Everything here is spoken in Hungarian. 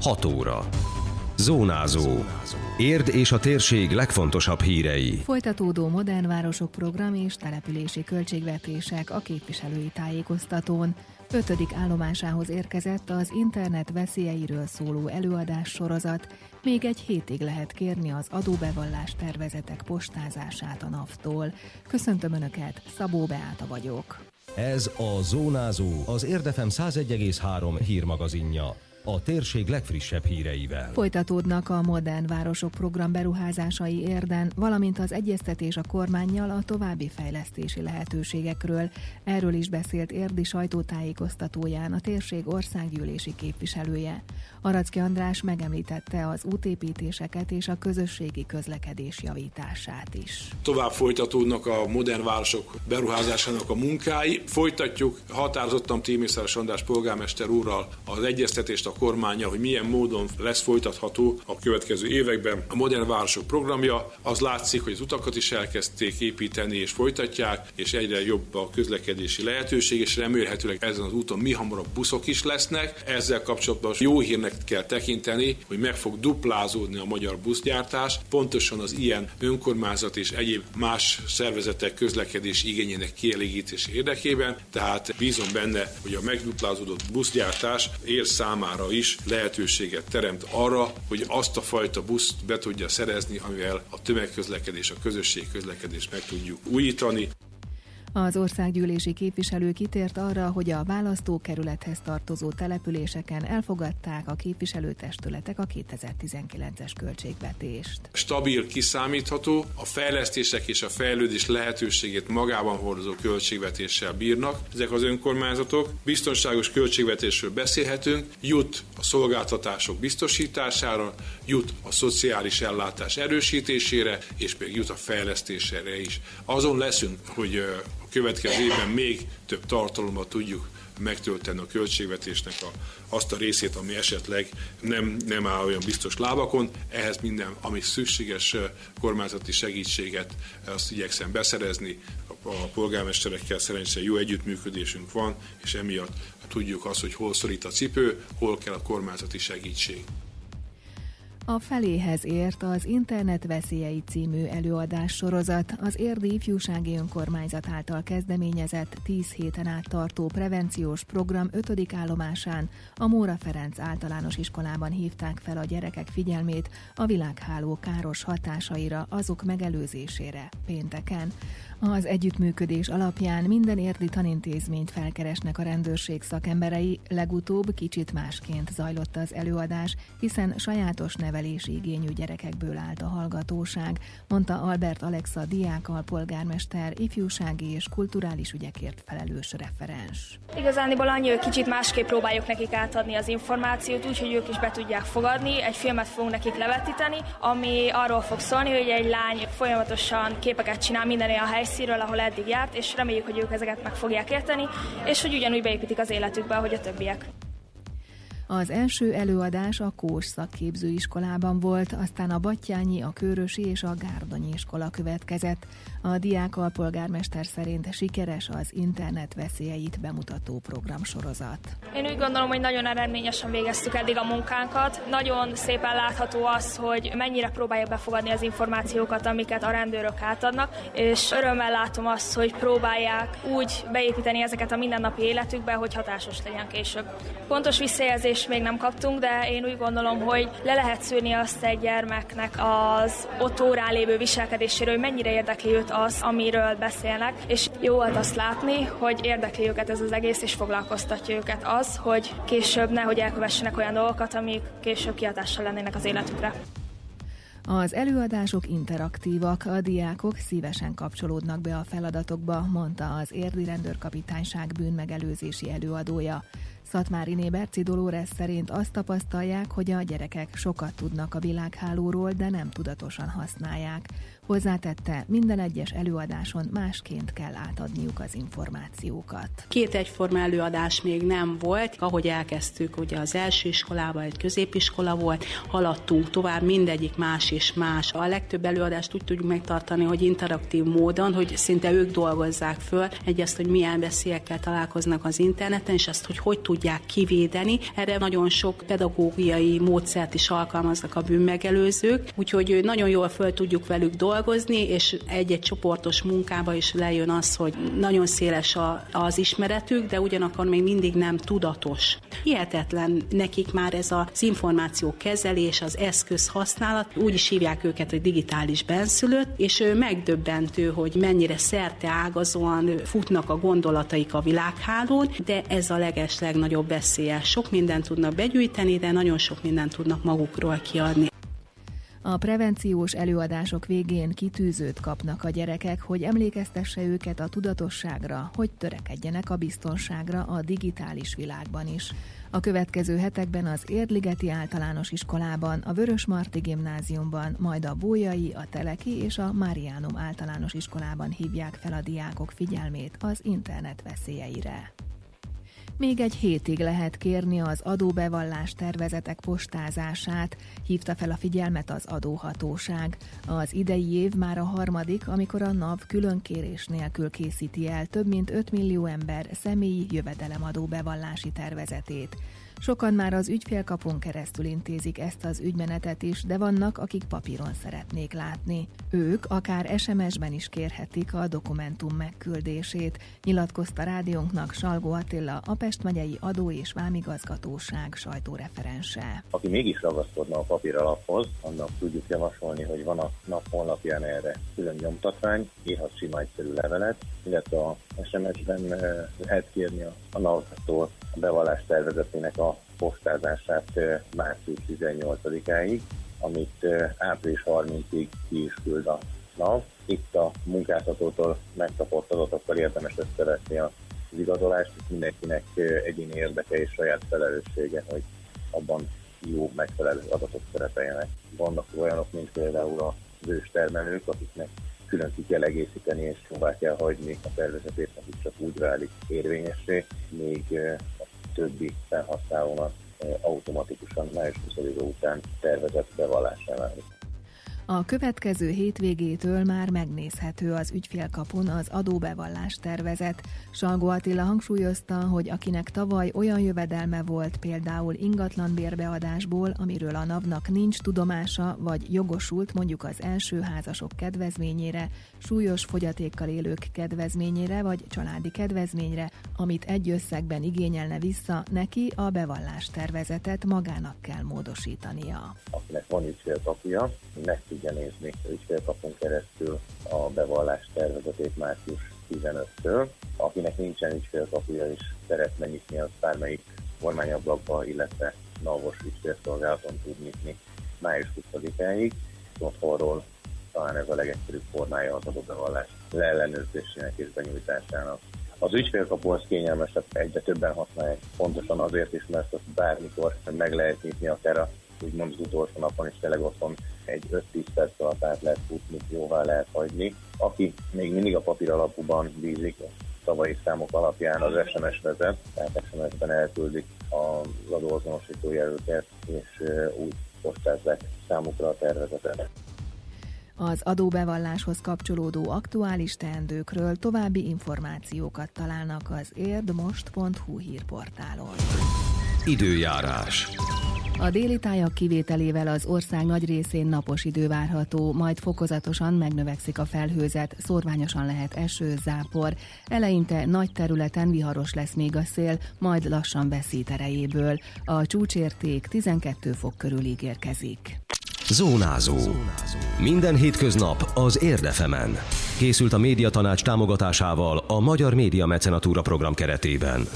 6 óra. Zónázó. Érd és a térség legfontosabb hírei. Folytatódó modern városok program és települési költségvetések a képviselői tájékoztatón. Ötödik állomásához érkezett az internet veszélyeiről szóló előadás sorozat. Még egy hétig lehet kérni az adóbevallás tervezetek postázását a NAV-tól. Köszöntöm Önöket, Szabó Beáta vagyok. Ez a Zónázó, az Érdefem 101,3 hírmagazinja a térség legfrissebb híreivel. Folytatódnak a Modern Városok program beruházásai érden, valamint az egyeztetés a kormányjal a további fejlesztési lehetőségekről. Erről is beszélt érdi sajtótájékoztatóján a térség országgyűlési képviselője. Aracki András megemlítette az útépítéseket és a közösségi közlekedés javítását is. Tovább folytatódnak a modern városok beruházásának a munkái. Folytatjuk határozottan Tímészáros András polgármester úrral az egyeztetést a kormánya, hogy milyen módon lesz folytatható a következő években a modern városok programja. Az látszik, hogy az utakat is elkezdték építeni és folytatják, és egyre jobb a közlekedési lehetőség, és remélhetőleg ezen az úton mi hamarabb buszok is lesznek. Ezzel kapcsolatban jó hírnek kell tekinteni, hogy meg fog duplázódni a magyar buszgyártás, pontosan az ilyen önkormányzat és egyéb más szervezetek közlekedési igényének kielégítés érdekében, tehát bízom benne, hogy a megduplázódott buszgyártás ér számára számára is lehetőséget teremt arra, hogy azt a fajta buszt be tudja szerezni, amivel a tömegközlekedés, a közösség közlekedés meg tudjuk újítani. Az országgyűlési képviselő kitért arra, hogy a választókerülethez tartozó településeken elfogadták a képviselőtestületek a 2019-es költségvetést. Stabil, kiszámítható, a fejlesztések és a fejlődés lehetőségét magában hordozó költségvetéssel bírnak. Ezek az önkormányzatok biztonságos költségvetésről beszélhetünk, jut a szolgáltatások biztosítására, jut a szociális ellátás erősítésére, és még jut a fejlesztésére is. Azon leszünk, hogy következő évben még több tartalommal tudjuk megtölteni a költségvetésnek a, azt a részét, ami esetleg nem, nem áll olyan biztos lábakon. Ehhez minden, ami szükséges kormányzati segítséget, azt igyekszem beszerezni. A, a polgármesterekkel szerencsére jó együttműködésünk van, és emiatt tudjuk azt, hogy hol szorít a cipő, hol kell a kormányzati segítség. A feléhez ért az Internet veszélyei című előadás sorozat az Érdi Ifjúsági Önkormányzat által kezdeményezett 10 héten át tartó prevenciós program 5. állomásán a Móra Ferenc általános iskolában hívták fel a gyerekek figyelmét a világháló káros hatásaira, azok megelőzésére pénteken. Az együttműködés alapján minden érdi tanintézményt felkeresnek a rendőrség szakemberei, legutóbb kicsit másként zajlott az előadás, hiszen sajátos nevelési igényű gyerekekből állt a hallgatóság, mondta Albert Alexa diákalpolgármester, ifjúsági és kulturális ügyekért felelős referens. Igazániból annyi, hogy kicsit másképp próbáljuk nekik átadni az információt, úgyhogy ők is be tudják fogadni. Egy filmet fogunk nekik levetíteni, ami arról fog szólni, hogy egy lány folyamatosan képeket csinál minden olyan helyszínről, ahol eddig járt, és reméljük, hogy ők ezeket meg fogják érteni, és hogy ugyanúgy beépítik az életükbe, ahogy a többiek. Az első előadás a Kós szakképzőiskolában volt, aztán a Battyányi, a Körösi és a Gárdonyi iskola következett. A diák alpolgármester szerint sikeres az internet veszélyeit bemutató programsorozat. Én úgy gondolom, hogy nagyon eredményesen végeztük eddig a munkánkat. Nagyon szépen látható az, hogy mennyire próbálják befogadni az információkat, amiket a rendőrök átadnak, és örömmel látom azt, hogy próbálják úgy beépíteni ezeket a mindennapi életükbe, hogy hatásos legyen később. Pontos visszajelzés is még nem kaptunk, de én úgy gondolom, hogy le lehet szűrni azt egy gyermeknek az ott órán lévő viselkedéséről, hogy mennyire érdekli őt az, amiről beszélnek, és jó volt azt látni, hogy érdekli őket ez az egész, és foglalkoztatja őket az, hogy később nehogy elkövessenek olyan dolgokat, amik később kihatással lennének az életükre. Az előadások interaktívak, a diákok szívesen kapcsolódnak be a feladatokba, mondta az érdi rendőrkapitányság bűnmegelőzési előadója. Szatmári Berci Dolores szerint azt tapasztalják, hogy a gyerekek sokat tudnak a világhálóról, de nem tudatosan használják. Hozzátette, minden egyes előadáson másként kell átadniuk az információkat. Két egyforma előadás még nem volt. Ahogy elkezdtük, ugye az első iskolában egy középiskola volt, haladtunk tovább, mindegyik más és más. A legtöbb előadást úgy tudjuk megtartani, hogy interaktív módon, hogy szinte ők dolgozzák föl egyezt, hogy milyen veszélyekkel találkoznak az interneten, és azt, hogy hogy tudják kivédeni. Erre nagyon sok pedagógiai módszert is alkalmaznak a bűnmegelőzők, úgyhogy nagyon jól föl tudjuk velük dolgozni, és egy-egy csoportos munkába is lejön az, hogy nagyon széles a, az ismeretük, de ugyanakkor még mindig nem tudatos. Hihetetlen nekik már ez az információ kezelés, az eszköz használat, úgy is hívják őket, hogy digitális benszülött, és megdöbbentő, hogy mennyire szerte ágazóan futnak a gondolataik a világhálón, de ez a leges legnagyobb veszélye. Sok mindent tudnak begyűjteni, de nagyon sok mindent tudnak magukról kiadni. A prevenciós előadások végén kitűzőt kapnak a gyerekek, hogy emlékeztesse őket a tudatosságra, hogy törekedjenek a biztonságra a digitális világban is. A következő hetekben az Érdligeti Általános Iskolában, a Vörös Marti Gimnáziumban, majd a Bójai, a Teleki és a Mariánum Általános Iskolában hívják fel a diákok figyelmét az internet veszélyeire. Még egy hétig lehet kérni az adóbevallás tervezetek postázását, hívta fel a figyelmet az adóhatóság. Az idei év már a harmadik, amikor a NAV külön kérés nélkül készíti el több mint 5 millió ember személyi jövedelemadó bevallási tervezetét. Sokan már az ügyfélkapon keresztül intézik ezt az ügymenetet is, de vannak, akik papíron szeretnék látni. Ők akár SMS-ben is kérhetik a dokumentum megküldését, nyilatkozta rádiónknak Salgó Attila, a Pest megyei adó és vámigazgatóság sajtóreferense. Aki mégis ragaszkodna a papíralaphoz, annak tudjuk javasolni, hogy van a nap honlapján erre külön nyomtatvány, írhat sima egyszerű levelet, illetve a SMS-ben eh, lehet kérni a NAV-tól a bevallás tervezetének a postázását március 18-áig, amit április 30-ig ki is küld a NAV. Itt a munkáltatótól megkapott adatokkal érdemes összevetni az igazolást, és mindenkinek egyéni érdeke és saját felelőssége, hogy abban jó, megfelelő adatok szerepeljenek. Vannak olyanok, mint például a termelők, akiknek külön ki kell egészíteni és jóvá kell hagyni a tervezetét, akik csak úgy válik érvényessé, még többi felhasználónak eh, automatikusan május 20 után tervezett bevallásánál. A következő hétvégétől már megnézhető az ügyfélkapun az adóbevallás tervezet. Salgó Attila hangsúlyozta, hogy akinek tavaly olyan jövedelme volt például ingatlan bérbeadásból, amiről a NAV-nak nincs tudomása, vagy jogosult mondjuk az első házasok kedvezményére, súlyos fogyatékkal élők kedvezményére, vagy családi kedvezményre, amit egy összegben igényelne vissza, neki a bevallás tervezetet magának kell módosítania. Akinek van ügyfélkapja, meg tudja nézni ügyfélkapon keresztül a bevallás tervezetét március 15-től. Akinek nincsen ügyfélkapuja is szeretne nyitni, az bármelyik kormányablakba, illetve NAV-os ügyfélszolgálaton tud nyitni május 20-áig. Otthonról talán ez a legegyszerűbb formája az adóbevallás leellenőrzésének és benyújtásának. Az ügyfélkapu az kényelmesebb, egyre többen használják, pontosan azért is, mert azt bármikor meg lehet nyitni, akár a úgymond az utolsó napon is tényleg otthon egy 5-10 perc alatt át lehet futni, jóvá lehet hagyni. Aki még mindig a papír alapúban bízik, tavalyi számok alapján az SMS vezet, tehát SMS-ben elküldik az adóazonosító jelöltet, és úgy postázzák számukra a tervezetet. Az adóbevalláshoz kapcsolódó aktuális teendőkről további információkat találnak az érdmost.hu hírportálon. Időjárás. A déli tájak kivételével az ország nagy részén napos idő várható, majd fokozatosan megnövekszik a felhőzet, szorványosan lehet eső, zápor. Eleinte nagy területen viharos lesz még a szél, majd lassan veszít erejéből. A csúcsérték 12 fok körül ígérkezik. Zónázó. Minden hétköznap az Érdefemen. Készült a médiatanács támogatásával a Magyar Média Mecenatúra program keretében.